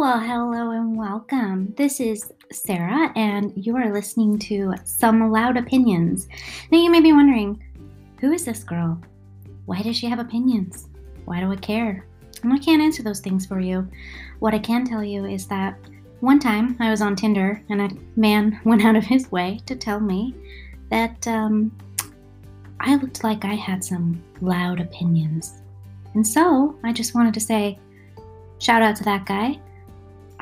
Well, hello and welcome. This is Sarah, and you are listening to Some Loud Opinions. Now, you may be wondering who is this girl? Why does she have opinions? Why do I care? And I can't answer those things for you. What I can tell you is that one time I was on Tinder, and a man went out of his way to tell me that um, I looked like I had some loud opinions. And so I just wanted to say, shout out to that guy.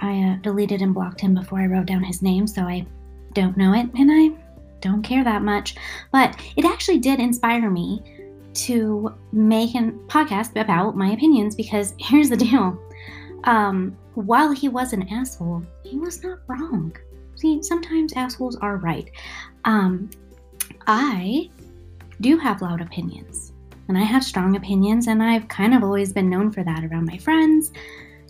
I uh, deleted and blocked him before I wrote down his name, so I don't know it, and I don't care that much. But it actually did inspire me to make a podcast about my opinions because here's the deal. Um, while he was an asshole, he was not wrong. See, sometimes assholes are right. Um, I do have loud opinions, and I have strong opinions, and I've kind of always been known for that around my friends.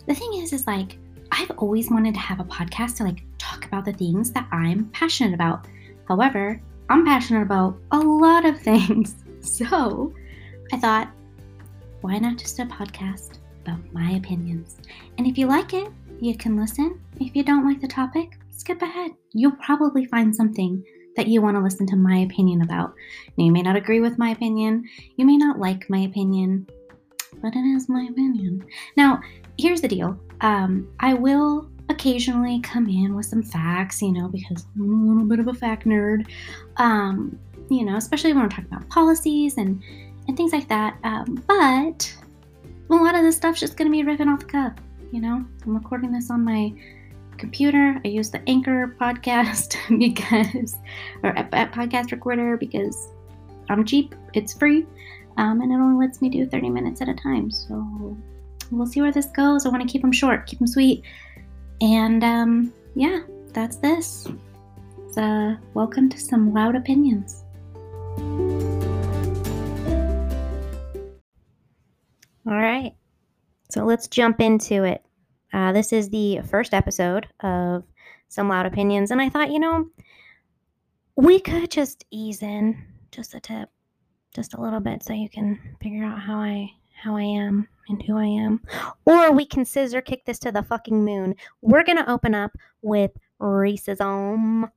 The thing is, is like, I've always wanted to have a podcast to like talk about the things that I'm passionate about. However, I'm passionate about a lot of things. So I thought, why not just a podcast about my opinions? And if you like it, you can listen. If you don't like the topic, skip ahead. You'll probably find something that you want to listen to my opinion about. Now, you may not agree with my opinion, you may not like my opinion, but it is my opinion. Now, here's the deal um, I will occasionally come in with some facts, you know, because I'm a little bit of a fact nerd, um, you know, especially when we're talking about policies and, and things like that. Um, but a lot of this stuff's just going to be ripping off the cuff, you know. I'm recording this on my computer. I use the Anchor podcast because, or a, podcast recorder because I'm cheap, it's free, um, and it only lets me do 30 minutes at a time. So we'll see where this goes. I want to keep them short, keep them sweet. And um, yeah, that's this. So, welcome to some loud opinions. All right, so let's jump into it. Uh, this is the first episode of Some Loud Opinions, and I thought, you know, we could just ease in just a tip, just a little bit, so you can figure out how I how I am and who I am. Or we can scissor kick this to the fucking moon. We're going to open up with racism.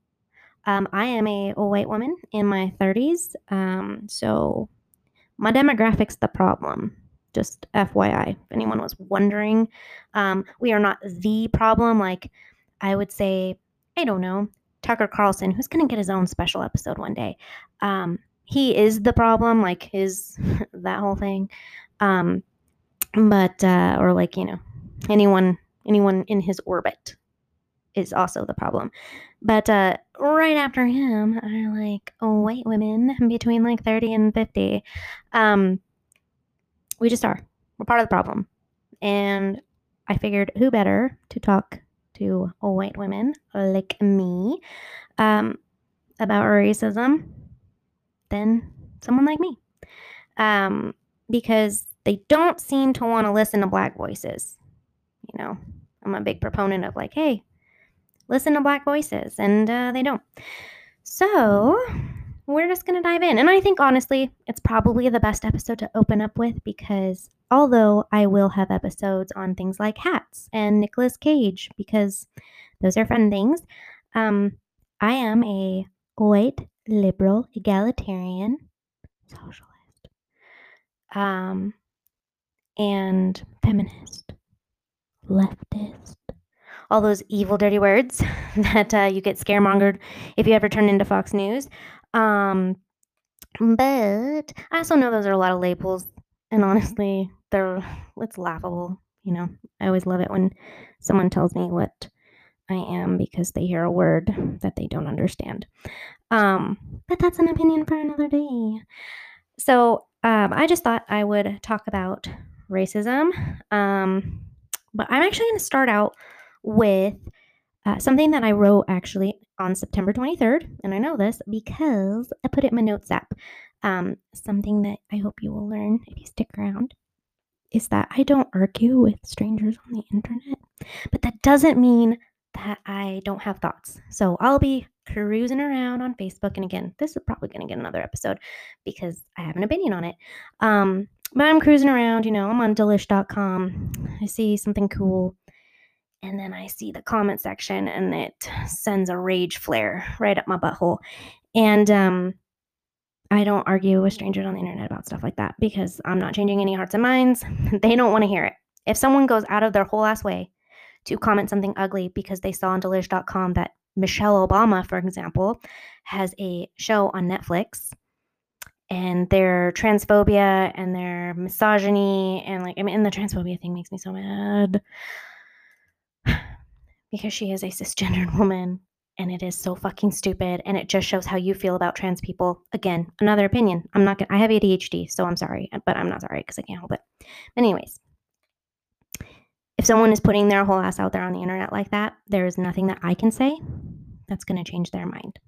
Um, I am a white woman in my 30s. Um, so my demographic's the problem. Just FYI, if anyone was wondering, um, we are not the problem. Like, I would say, I don't know, Tucker Carlson, who's going to get his own special episode one day. Um, he is the problem, like his that whole thing. Um, but uh, or like you know, anyone anyone in his orbit is also the problem. But uh, right after him are like white women between like 30 and 50. Um, we just are. We're part of the problem. And I figured who better to talk to white women like me um, about racism than someone like me. Um, because they don't seem to want to listen to black voices. You know, I'm a big proponent of like, hey, listen to black voices, and uh, they don't. So we're just going to dive in. And I think honestly, it's probably the best episode to open up with because although I will have episodes on things like hats and Nicolas Cage, because those are fun things, um, I am a white, liberal, egalitarian, socialist. Um, and feminist, leftist, all those evil, dirty words that uh, you get scaremongered if you ever turn into Fox News. Um, but I also know those are a lot of labels, and honestly, they're it's laughable. You know, I always love it when someone tells me what I am because they hear a word that they don't understand. Um, but that's an opinion for another day. So um, I just thought I would talk about racism. Um, but I'm actually going to start out with uh, something that I wrote actually on September 23rd. And I know this because I put it in my notes app. Um, something that I hope you will learn if you stick around is that I don't argue with strangers on the internet. But that doesn't mean that I don't have thoughts. So I'll be cruising around on Facebook. And again, this is probably going to get another episode because I have an opinion on it. Um, but I'm cruising around, you know, I'm on delish.com. I see something cool. and then I see the comment section and it sends a rage flare right up my butthole. And um, I don't argue with strangers on the internet about stuff like that because I'm not changing any hearts and minds. they don't want to hear it. If someone goes out of their whole ass way to comment something ugly because they saw on delish.com that Michelle Obama, for example, has a show on Netflix and their transphobia and their misogyny and like I mean and the transphobia thing makes me so mad. Because she is a cisgendered woman and it is so fucking stupid and it just shows how you feel about trans people. Again another opinion. I'm not gonna i have adhd so i'm sorry but i'm not sorry because i can't help it. But anyways if someone is putting their whole ass out there on the internet like that there is nothing that i can say that's going to change their mind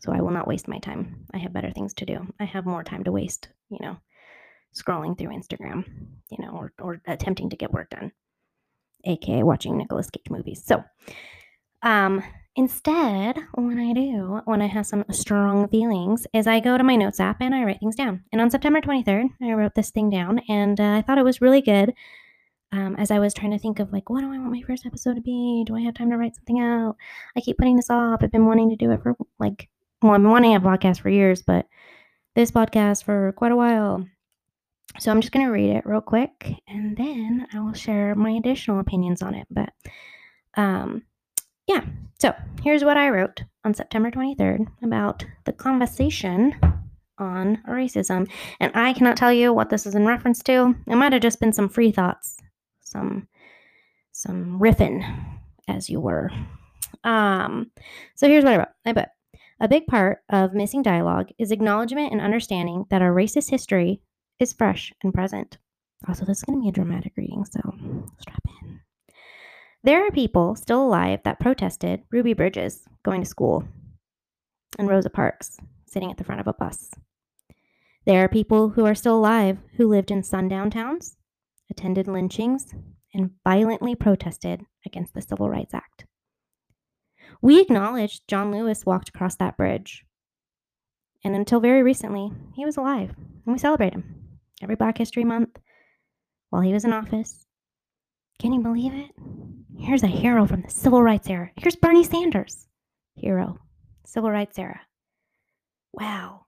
so I will not waste my time. I have better things to do. I have more time to waste, you know, scrolling through Instagram, you know, or, or attempting to get work done, aka watching Nicolas Cage movies. So, um, instead, what I do when I have some strong feelings is I go to my notes app and I write things down. And on September 23rd, I wrote this thing down and uh, I thought it was really good. Um, as I was trying to think of like, what do I want my first episode to be? Do I have time to write something out? I keep putting this off. I've been wanting to do it for like well, I've been wanting a podcast for years, but this podcast for quite a while. So I'm just going to read it real quick and then I will share my additional opinions on it. But um, yeah, so here's what I wrote on September 23rd about the conversation on racism. And I cannot tell you what this is in reference to. It might have just been some free thoughts, some some riffing, as you were. Um, so here's what I wrote. I put a big part of missing dialogue is acknowledgement and understanding that our racist history is fresh and present. Also, this is going to be a dramatic reading, so strap in. There are people still alive that protested Ruby Bridges going to school and Rosa Parks sitting at the front of a bus. There are people who are still alive who lived in sundown towns, attended lynchings, and violently protested against the Civil Rights Act. We acknowledge John Lewis walked across that bridge. And until very recently, he was alive, and we celebrate him every Black History Month while he was in office. Can you believe it? Here's a hero from the civil rights era. Here's Bernie Sanders, hero, civil rights era. Wow,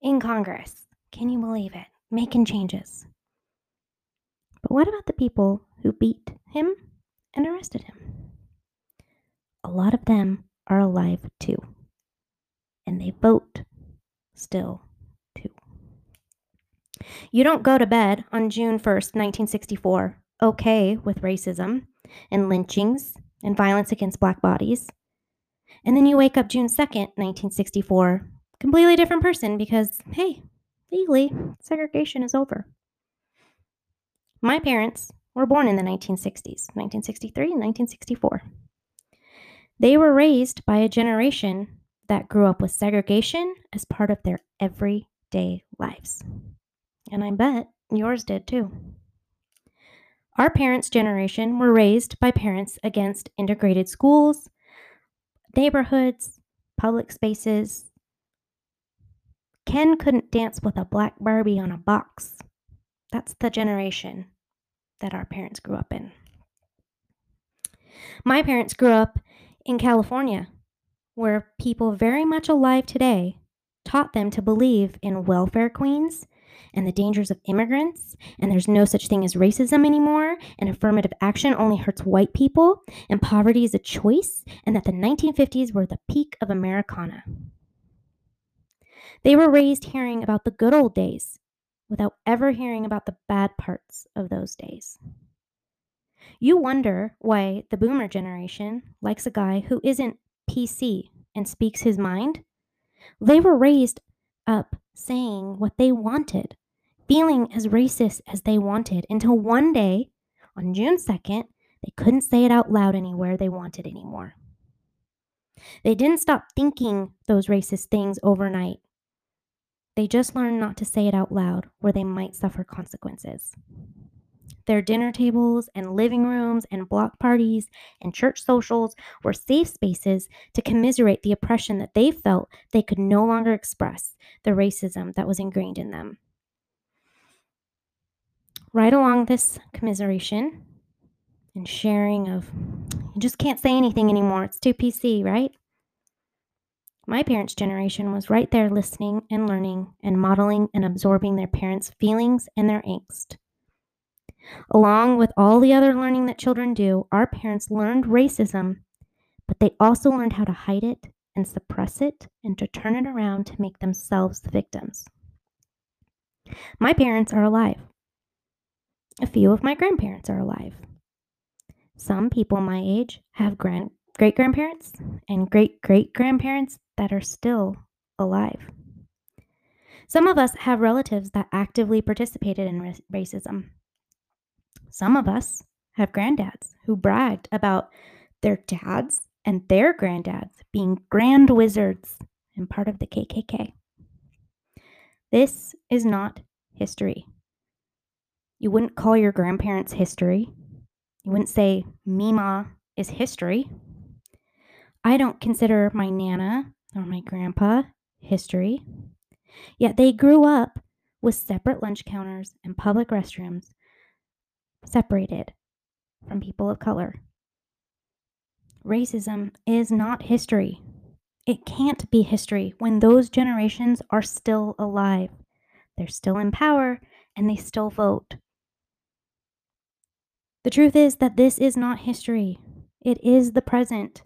in Congress. Can you believe it? Making changes. But what about the people who beat him and arrested him? a lot of them are alive too. And they vote still too. You don't go to bed on June 1st, 1964, okay with racism and lynchings and violence against black bodies. And then you wake up June 2nd, 1964, completely different person because, hey, legally, segregation is over. My parents were born in the 1960s, 1963 and 1964. They were raised by a generation that grew up with segregation as part of their everyday lives. And I bet yours did too. Our parents' generation were raised by parents against integrated schools, neighborhoods, public spaces. Ken couldn't dance with a black Barbie on a box. That's the generation that our parents grew up in. My parents grew up in California, where people very much alive today taught them to believe in welfare queens and the dangers of immigrants, and there's no such thing as racism anymore, and affirmative action only hurts white people, and poverty is a choice, and that the 1950s were the peak of Americana. They were raised hearing about the good old days without ever hearing about the bad parts of those days. You wonder why the boomer generation likes a guy who isn't PC and speaks his mind. They were raised up saying what they wanted, feeling as racist as they wanted, until one day, on June 2nd, they couldn't say it out loud anywhere they wanted anymore. They didn't stop thinking those racist things overnight. They just learned not to say it out loud where they might suffer consequences. Their dinner tables and living rooms and block parties and church socials were safe spaces to commiserate the oppression that they felt they could no longer express, the racism that was ingrained in them. Right along this commiseration and sharing of You just can't say anything anymore. It's too PC, right? My parents' generation was right there listening and learning and modeling and absorbing their parents' feelings and their angst. Along with all the other learning that children do, our parents learned racism, but they also learned how to hide it and suppress it and to turn it around to make themselves the victims. My parents are alive. A few of my grandparents are alive. Some people my age have grand great grandparents and great great grandparents that are still alive. Some of us have relatives that actively participated in racism. Some of us have granddads who bragged about their dads and their granddads being grand wizards and part of the KKK. This is not history. You wouldn't call your grandparents history. You wouldn't say Mima is history. I don't consider my Nana or my grandpa history. Yet they grew up with separate lunch counters and public restrooms, separated from people of color. Racism is not history. It can't be history when those generations are still alive. They're still in power and they still vote. The truth is that this is not history, it is the present.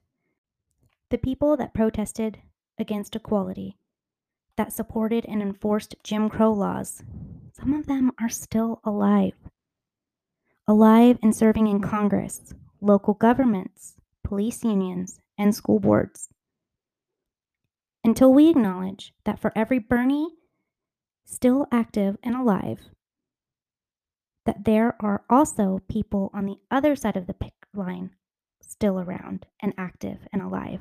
The people that protested against equality, that supported and enforced Jim Crow laws, some of them are still alive. Alive and serving in Congress, local governments, police unions, and school boards. Until we acknowledge that for every Bernie still active and alive, that there are also people on the other side of the pick line still around and active and alive.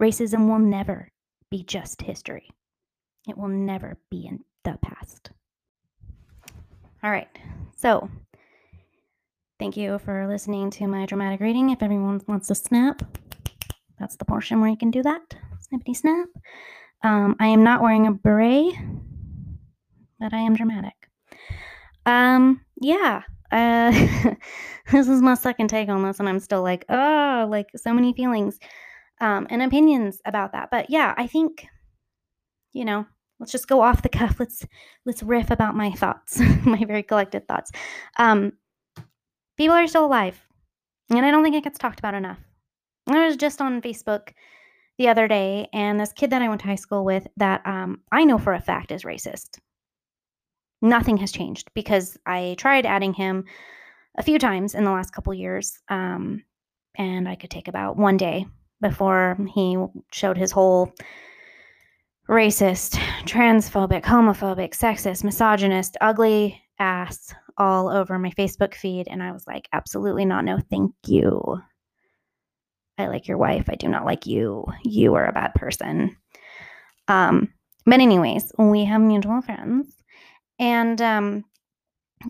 Racism will never be just history. It will never be in the past. All right, so thank you for listening to my dramatic reading. If everyone wants to snap, that's the portion where you can do that. Snippity snap. Um, I am not wearing a beret, but I am dramatic. Um, yeah. Uh, this is my second take on this, and I'm still like, oh, like so many feelings um, and opinions about that. But yeah, I think, you know, let's just go off the cuff. Let's let's riff about my thoughts, my very collected thoughts. Um, people are still alive, and I don't think it gets talked about enough. I was just on Facebook the other day, and this kid that I went to high school with that um, I know for a fact is racist. Nothing has changed because I tried adding him a few times in the last couple years, um, and I could take about one day before he showed his whole racist, transphobic, homophobic, sexist, misogynist, ugly ass all over my Facebook feed. And I was like, absolutely not. No, thank you. I like your wife. I do not like you. You are a bad person. Um, but anyways, we have mutual friends. And um,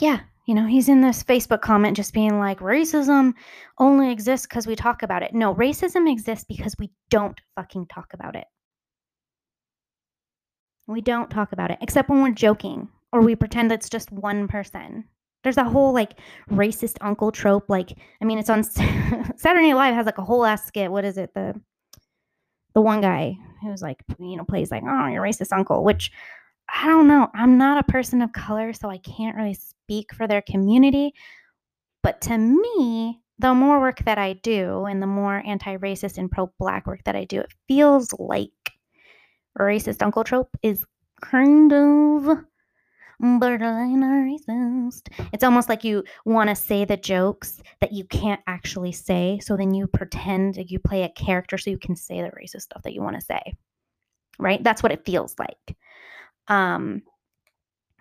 yeah, you know, he's in this Facebook comment just being like, racism only exists because we talk about it. No, racism exists because we don't fucking talk about it. We don't talk about it, except when we're joking or we pretend it's just one person. There's a whole like racist uncle trope. Like, I mean, it's on Saturday Night Live has like a whole ass skit. What is it? The the one guy who's like, you know, plays like, oh, your racist uncle, which I don't know. I'm not a person of color, so I can't really speak for their community. But to me, the more work that I do and the more anti racist and pro black work that I do, it feels like racist uncle trope is kind of borderline racist. It's almost like you want to say the jokes that you can't actually say. So then you pretend you play a character so you can say the racist stuff that you want to say. Right? That's what it feels like. Um,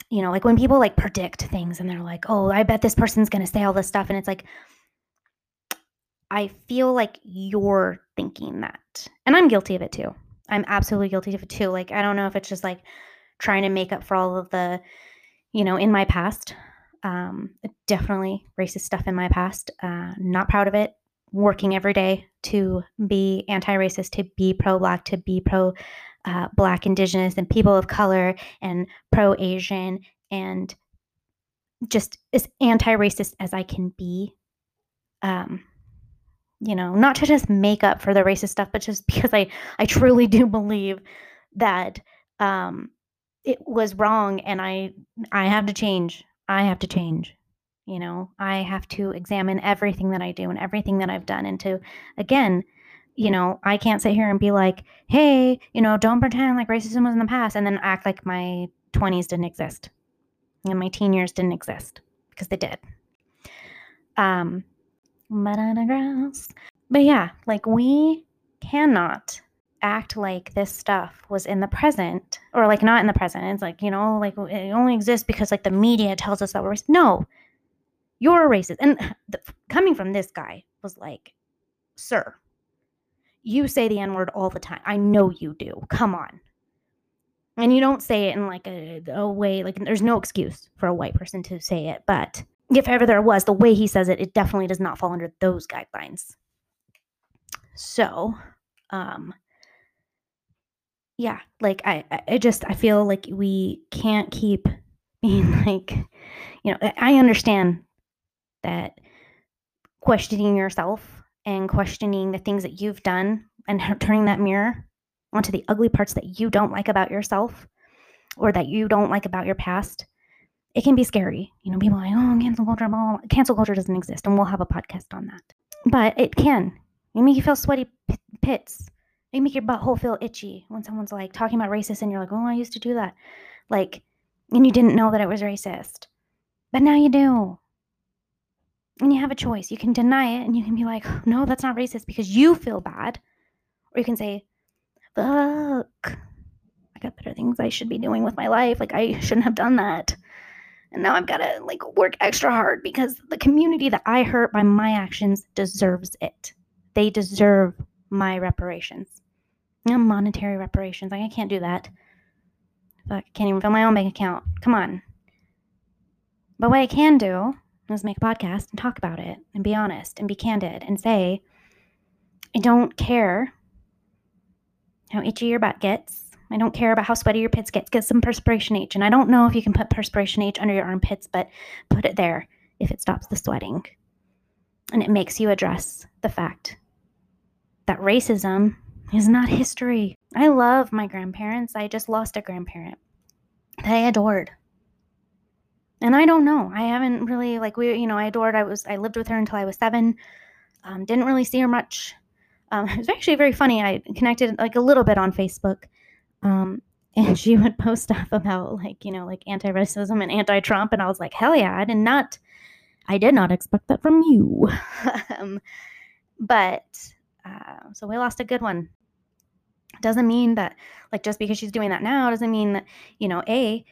you know, like when people like predict things and they're like, oh, I bet this person's going to say all this stuff. And it's like, I feel like you're thinking that. And I'm guilty of it too. I'm absolutely guilty of it too. Like, I don't know if it's just like trying to make up for all of the, you know, in my past, um, definitely racist stuff in my past. Uh, not proud of it. Working every day to be anti racist, to be pro black, to be pro uh, black, indigenous, and people of color, and pro Asian, and just as anti racist as I can be. Um, you know, not to just make up for the racist stuff, but just because I I truly do believe that um it was wrong and I I have to change. I have to change. You know, I have to examine everything that I do and everything that I've done and to again, you know, I can't sit here and be like, "Hey, you know, don't pretend like racism was in the past and then act like my 20s didn't exist." And my teen years didn't exist because they did. Um banana grass. But yeah, like we cannot act like this stuff was in the present or like not in the present. It's like, you know, like it only exists because like the media tells us that we're racist. No, you're a racist. And the, coming from this guy was like, sir, you say the N word all the time. I know you do. Come on. And you don't say it in like a, a way, like there's no excuse for a white person to say it. But if ever there was, the way he says it, it definitely does not fall under those guidelines. So, um, yeah, like I, I just I feel like we can't keep being like, you know, I understand that questioning yourself and questioning the things that you've done and turning that mirror onto the ugly parts that you don't like about yourself or that you don't like about your past it can be scary. You know people like oh cancel culture blah, blah, cancel culture doesn't exist and we'll have a podcast on that. But it can. It make you feel sweaty pits. It make your butthole feel itchy when someone's like talking about racist and you're like oh i used to do that. Like and you didn't know that it was racist. But now you do and you have a choice. You can deny it and you can be like, no, that's not racist because you feel bad. Or you can say, fuck, I got better things I should be doing with my life. Like, I shouldn't have done that. And now I've got to like work extra hard because the community that I hurt by my actions deserves it. They deserve my reparations. Know, monetary reparations. Like, I can't do that. Fuck, I can't even fill my own bank account. Come on. But what I can do Let's make a podcast and talk about it and be honest and be candid and say, I don't care how itchy your butt gets. I don't care about how sweaty your pits get. Get some perspiration H. And I don't know if you can put perspiration H under your armpits, but put it there if it stops the sweating. And it makes you address the fact that racism is not history. I love my grandparents. I just lost a grandparent that I adored and I don't know. I haven't really like we, you know, I adored. I was I lived with her until I was seven. Um, didn't really see her much. Um, it was actually very funny. I connected like a little bit on Facebook, um, and she would post stuff about like you know like anti-racism and anti-Trump, and I was like, hell yeah! I did not, I did not expect that from you. um, but uh, so we lost a good one. Doesn't mean that like just because she's doing that now doesn't mean that you know a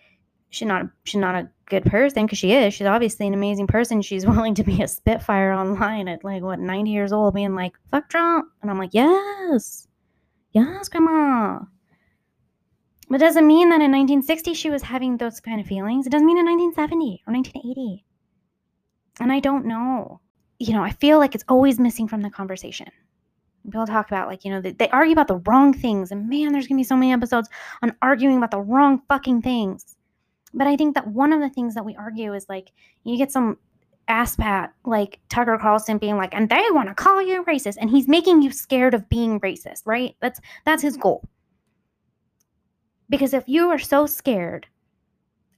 she's not she's not a good person because she is. She's obviously an amazing person. She's willing to be a spitfire online at like what 90 years old being like fuck trump. And i'm like yes. Yes grandma. But it doesn't mean that in 1960 she was having those kind of feelings. It doesn't mean in 1970 or 1980 and i don't know. You know i feel like it's always missing from the conversation. People talk about like you know they, they argue about the wrong things. And man there's gonna be so many episodes on arguing about the wrong fucking things but I think that one of the things that we argue is like you get some asspat like Tucker Carlson being like, and they want to call you racist, and he's making you scared of being racist, right? That's that's his goal. Because if you are so scared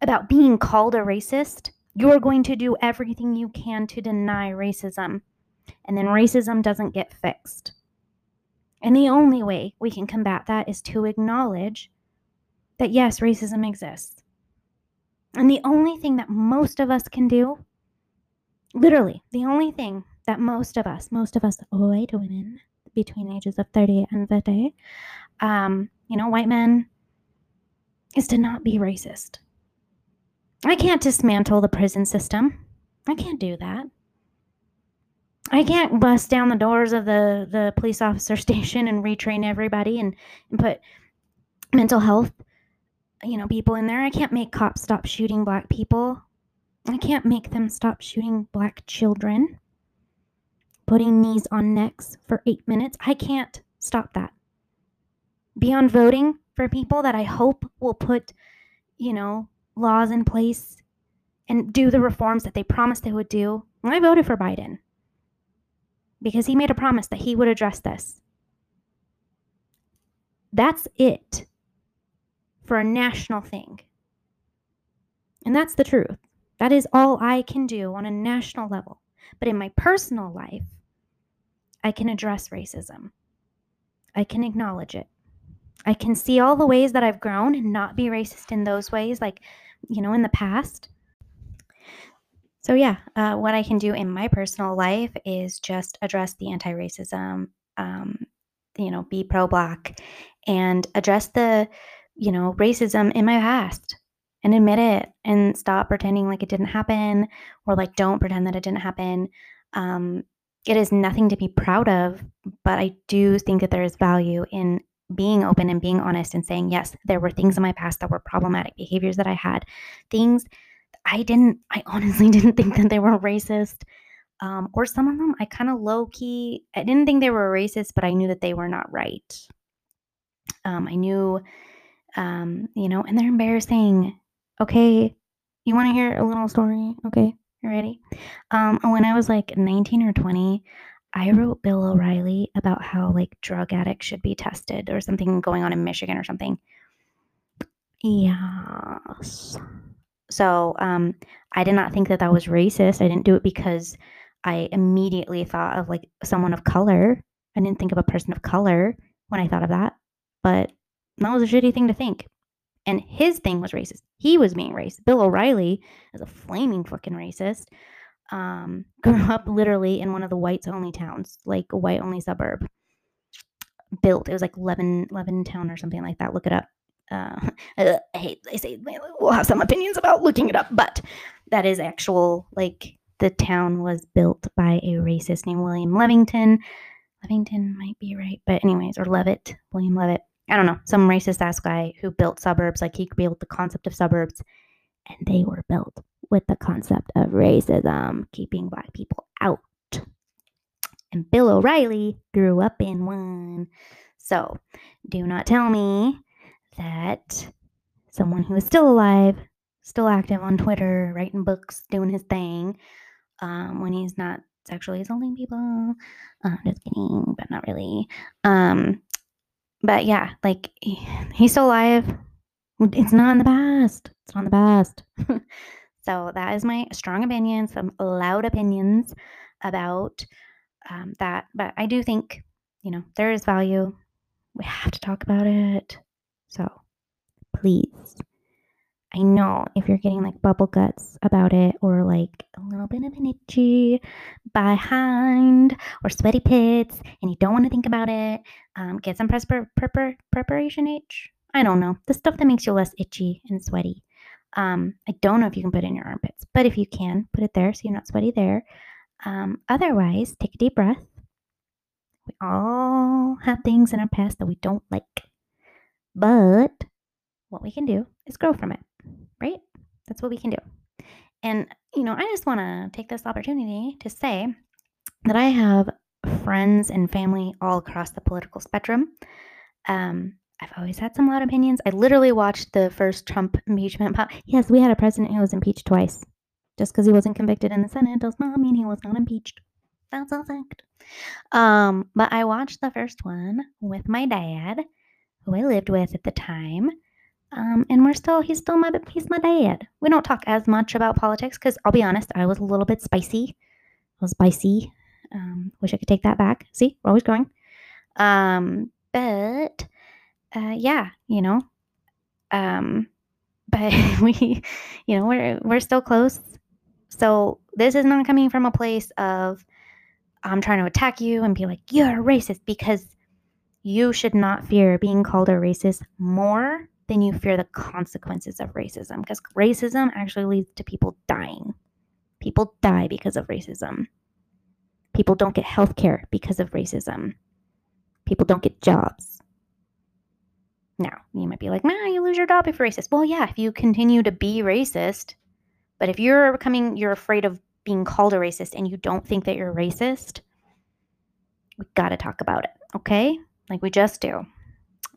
about being called a racist, you're going to do everything you can to deny racism. And then racism doesn't get fixed. And the only way we can combat that is to acknowledge that yes, racism exists. And the only thing that most of us can do, literally, the only thing that most of us, most of us white women between ages of 30 and 50, um, you know, white men, is to not be racist. I can't dismantle the prison system. I can't do that. I can't bust down the doors of the, the police officer station and retrain everybody and, and put mental health you know, people in there. I can't make cops stop shooting black people. I can't make them stop shooting black children. Putting knees on necks for eight minutes. I can't stop that. Beyond voting for people that I hope will put, you know, laws in place and do the reforms that they promised they would do. I voted for Biden. because he made a promise that he would address this. That's it for a national thing. And that's the truth. That is all I can do on a national level. But in my personal life, I can address racism. I can acknowledge it. I can see all the ways that I've grown and not be racist in those ways, like, you know, in the past. So, yeah, uh, what I can do in my personal life is just address the anti racism, um, you know, be pro black and address the, you know, racism in my past and admit it and stop pretending like it didn't happen or like don't pretend that it didn't happen. Um, it is nothing to be proud of, but I do think that there is value in being open and being honest and saying, yes, there were things in my past that were problematic behaviors that I had, things I didn't, I honestly didn't think that they were racist. Um, or some of them I kind of low key, I didn't think they were racist, but I knew that they were not right. Um, I knew, um, you know, and they're embarrassing. Okay, you want to hear a little story? Okay, you ready? Um, when I was like 19 or 20, I wrote Bill O'Reilly about how like drug addicts should be tested or something going on in Michigan or something. Yes. So um, I did not think that that was racist. I didn't do it because I immediately thought of like someone of color. I didn't think of a person of color when I thought of that. But that was a shitty thing to think and his thing was racist. He was being racist. Bill O'Reilly is a flaming fucking racist. Um, grew up literally in one of the whites only towns, like a white only suburb. Built, it was like Levin, Town or something like that. Look it up. Uh, I hate they say we'll have some opinions about looking it up, but that is actual. Like the town was built by a racist named William Levington. Levington might be right, but anyways, or Levitt, William Levitt. I don't know, some racist ass guy who built suburbs, like he built the concept of suburbs, and they were built with the concept of racism, keeping black people out. And Bill O'Reilly grew up in one. So do not tell me that someone who is still alive, still active on Twitter, writing books, doing his thing, um, when he's not sexually assaulting people. Uh, just kidding, but not really. Um, but yeah, like he's still alive. It's not in the past. It's not in the past. so that is my strong opinion, some loud opinions about um, that. But I do think, you know, there is value. We have to talk about it. So please I know if you're getting like bubble guts about it or like a little bit of an itchy behind or sweaty pits and you don't want to think about it, um, get some prepar- prepar- preparation H. I don't know. The stuff that makes you less itchy and sweaty. Um, I don't know if you can put it in your armpits, but if you can, put it there so you're not sweaty there. Um, otherwise, take a deep breath. We all have things in our past that we don't like, but what we can do is grow from it right? That's what we can do. And, you know, I just want to take this opportunity to say that I have friends and family all across the political spectrum. Um, I've always had some loud opinions. I literally watched the first Trump impeachment. Po- yes, we had a president who was impeached twice. Just because he wasn't convicted in the Senate does not mean he was not impeached. That's a fact. Um, but I watched the first one with my dad, who I lived with at the time. Um, and we're still, he's still my, he's my dad. We don't talk as much about politics because I'll be honest, I was a little bit spicy. I was spicy. Um, wish I could take that back. See, we're always growing. Um, but uh, yeah, you know, um, but we, you know, we're we're still close. So this is not coming from a place of I'm trying to attack you and be like you're a racist because you should not fear being called a racist more then you fear the consequences of racism because racism actually leads to people dying. People die because of racism. People don't get health care because of racism. People don't get jobs. Now, you might be like, man, you lose your job if you're racist. Well, yeah, if you continue to be racist, but if you're becoming, you're afraid of being called a racist and you don't think that you're racist, we got to talk about it, okay? Like we just do.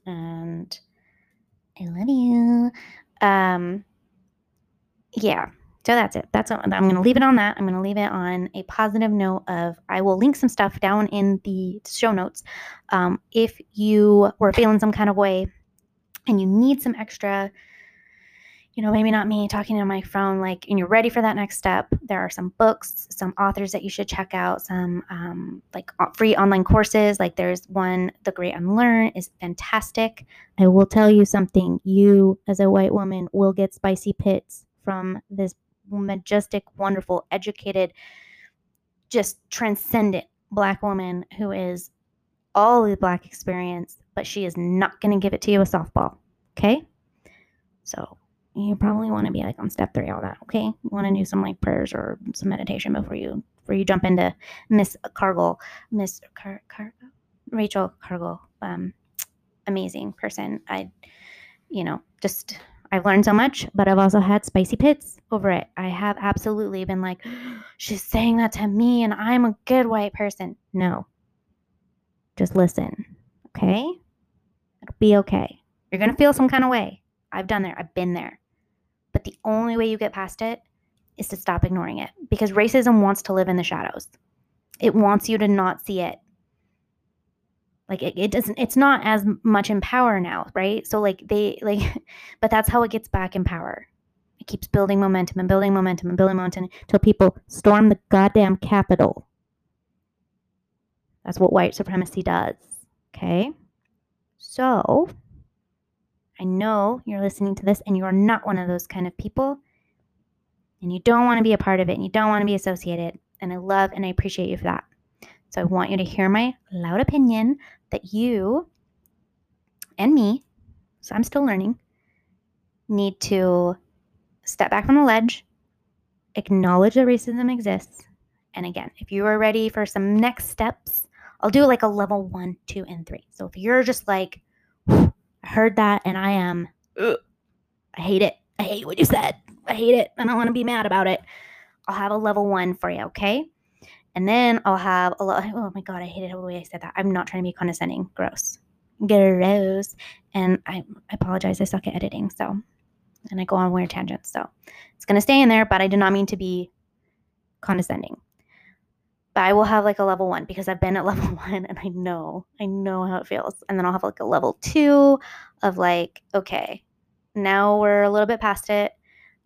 And I love you. Um, yeah, So that's it. That's I'm going to leave it on that. I'm going to leave it on a positive note of I will link some stuff down in the show notes. Um, if you were feeling some kind of way and you need some extra you know, maybe not me talking on my phone, like, and you're ready for that next step, there are some books, some authors that you should check out, some um, like free online courses. Like, there's one, The Great Unlearn is fantastic. I will tell you something you, as a white woman, will get spicy pits from this majestic, wonderful, educated, just transcendent black woman who is all the black experience, but she is not going to give it to you a softball. Okay? So, you probably want to be like on step three, all that. Okay, you want to do some like prayers or some meditation before you before you jump into Miss Cargle, Miss Car- Car- Rachel Cargle. Um, amazing person. I, you know, just I've learned so much, but I've also had spicy pits over it. I have absolutely been like, she's saying that to me, and I'm a good white person. No, just listen, okay? It'll be okay. You're gonna feel some kind of way. I've done there. I've been there. But the only way you get past it is to stop ignoring it because racism wants to live in the shadows. It wants you to not see it. Like it, it doesn't, it's not as much in power now, right? So, like, they, like, but that's how it gets back in power. It keeps building momentum and building momentum and building momentum until people storm the goddamn Capitol. That's what white supremacy does. Okay. So, I know you're listening to this and you are not one of those kind of people and you don't want to be a part of it and you don't want to be associated. And I love and I appreciate you for that. So I want you to hear my loud opinion that you and me, so I'm still learning, need to step back from the ledge, acknowledge that racism exists. And again, if you are ready for some next steps, I'll do like a level one, two, and three. So if you're just like, heard that and I am, ugh, I hate it. I hate what you said. I hate it. I don't want to be mad about it. I'll have a level one for you, okay? And then I'll have a lot. Oh my God, I hate hated the way I said that. I'm not trying to be condescending. Gross. Gross. And I, I apologize. I suck at editing. So, and I go on weird tangents. So it's going to stay in there, but I did not mean to be condescending. But I will have like a level one because I've been at level one and I know, I know how it feels. And then I'll have like a level two of like, okay, now we're a little bit past it.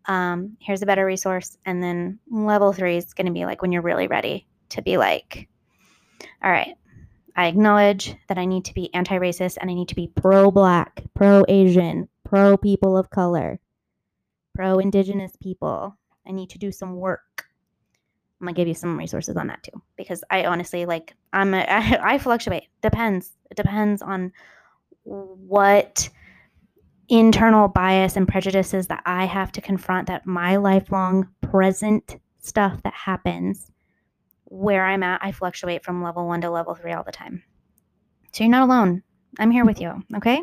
Um, here's a better resource. And then level three is going to be like when you're really ready to be like, all right, I acknowledge that I need to be anti racist and I need to be pro black, pro Asian, pro people of color, pro indigenous people. I need to do some work. I'm gonna give you some resources on that too, because I honestly like I'm a, I, I fluctuate. Depends. It depends on what internal bias and prejudices that I have to confront. That my lifelong present stuff that happens where I'm at, I fluctuate from level one to level three all the time. So you're not alone. I'm here with you. Okay.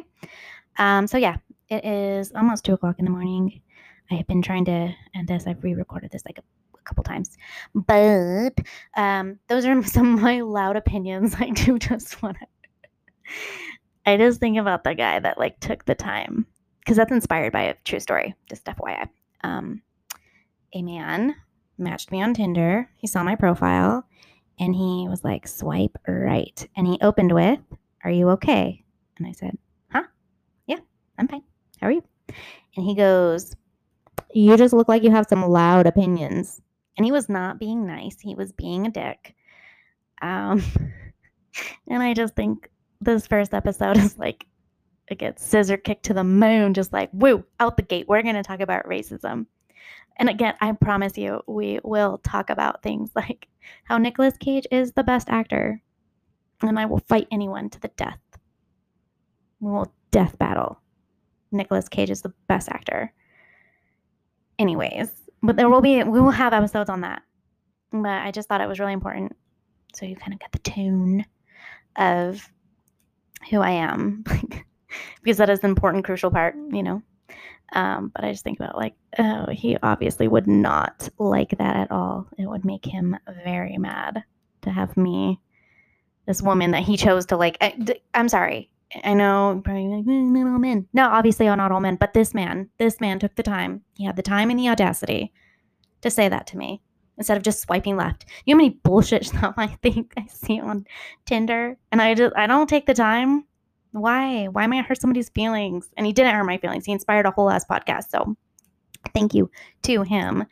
Um, so yeah, it is almost two o'clock in the morning. I have been trying to end this. I've re-recorded this like a couple times. But um, those are some of my loud opinions. I do just want to. I just think about the guy that like took the time because that's inspired by a true story. Just FYI, um, a man matched me on Tinder. He saw my profile and he was like, "Swipe right," and he opened with, "Are you okay?" And I said, "Huh? Yeah, I'm fine. How are you?" And he goes, "You just look like you have some loud opinions." And he was not being nice. He was being a dick. Um, and I just think this first episode is like it gets scissor kicked to the moon, just like woo, out the gate. We're gonna talk about racism. And again, I promise you, we will talk about things like how Nicolas Cage is the best actor. And I will fight anyone to the death. We will death battle. Nicolas Cage is the best actor. Anyways, but there will be we will have episodes on that. But I just thought it was really important, so you kind of get the tone of who I am, because that is the important, crucial part, you know. Um, but I just think about like, oh, he obviously would not like that at all. It would make him very mad to have me, this woman that he chose to like. I, I'm sorry, I know probably like mm, not all men. No, obviously not all men, but this man, this man took the time. He had the time and the audacity to say that to me instead of just swiping left. You know how many bullshit stuff I think I see on Tinder, and I just I don't take the time. Why? Why am I hurt somebody's feelings? And he didn't hurt my feelings. He inspired a whole ass podcast. So thank you to him.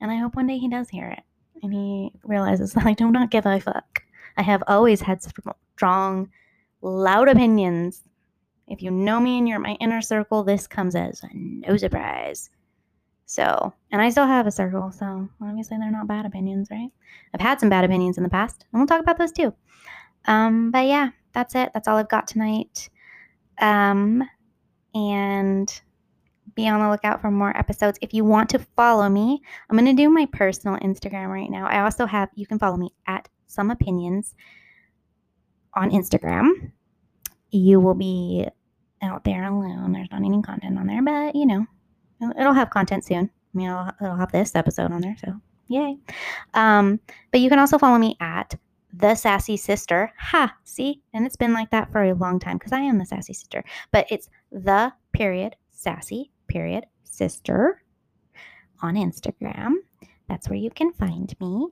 And I hope one day he does hear it and he realizes that I do not give a fuck. I have always had strong, loud opinions. If you know me and you're my inner circle, this comes as no surprise. So, and I still have a circle, so obviously they're not bad opinions, right? I've had some bad opinions in the past, and we'll talk about those too. Um, but yeah, that's it. That's all I've got tonight. Um, and be on the lookout for more episodes. If you want to follow me, I'm going to do my personal Instagram right now. I also have, you can follow me at Some Opinions on Instagram. You will be out there alone. There's not any content on there, but you know, it'll have content soon. I mean, it'll, it'll have this episode on there, so yay. Um, but you can also follow me at the sassy sister. Ha, see? And it's been like that for a long time because I am the sassy sister. But it's the period sassy period sister on Instagram. That's where you can find me.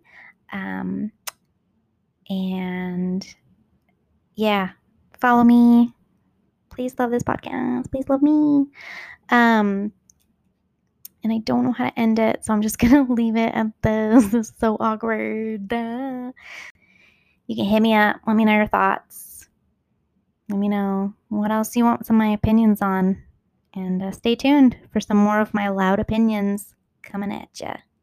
Um, and yeah, follow me. Please love this podcast. Please love me. Um, and I don't know how to end it, so I'm just gonna leave it at this. This is so awkward. Uh, you can hit me up. Let me know your thoughts. Let me know what else you want some of my opinions on. And uh, stay tuned for some more of my loud opinions coming at ya.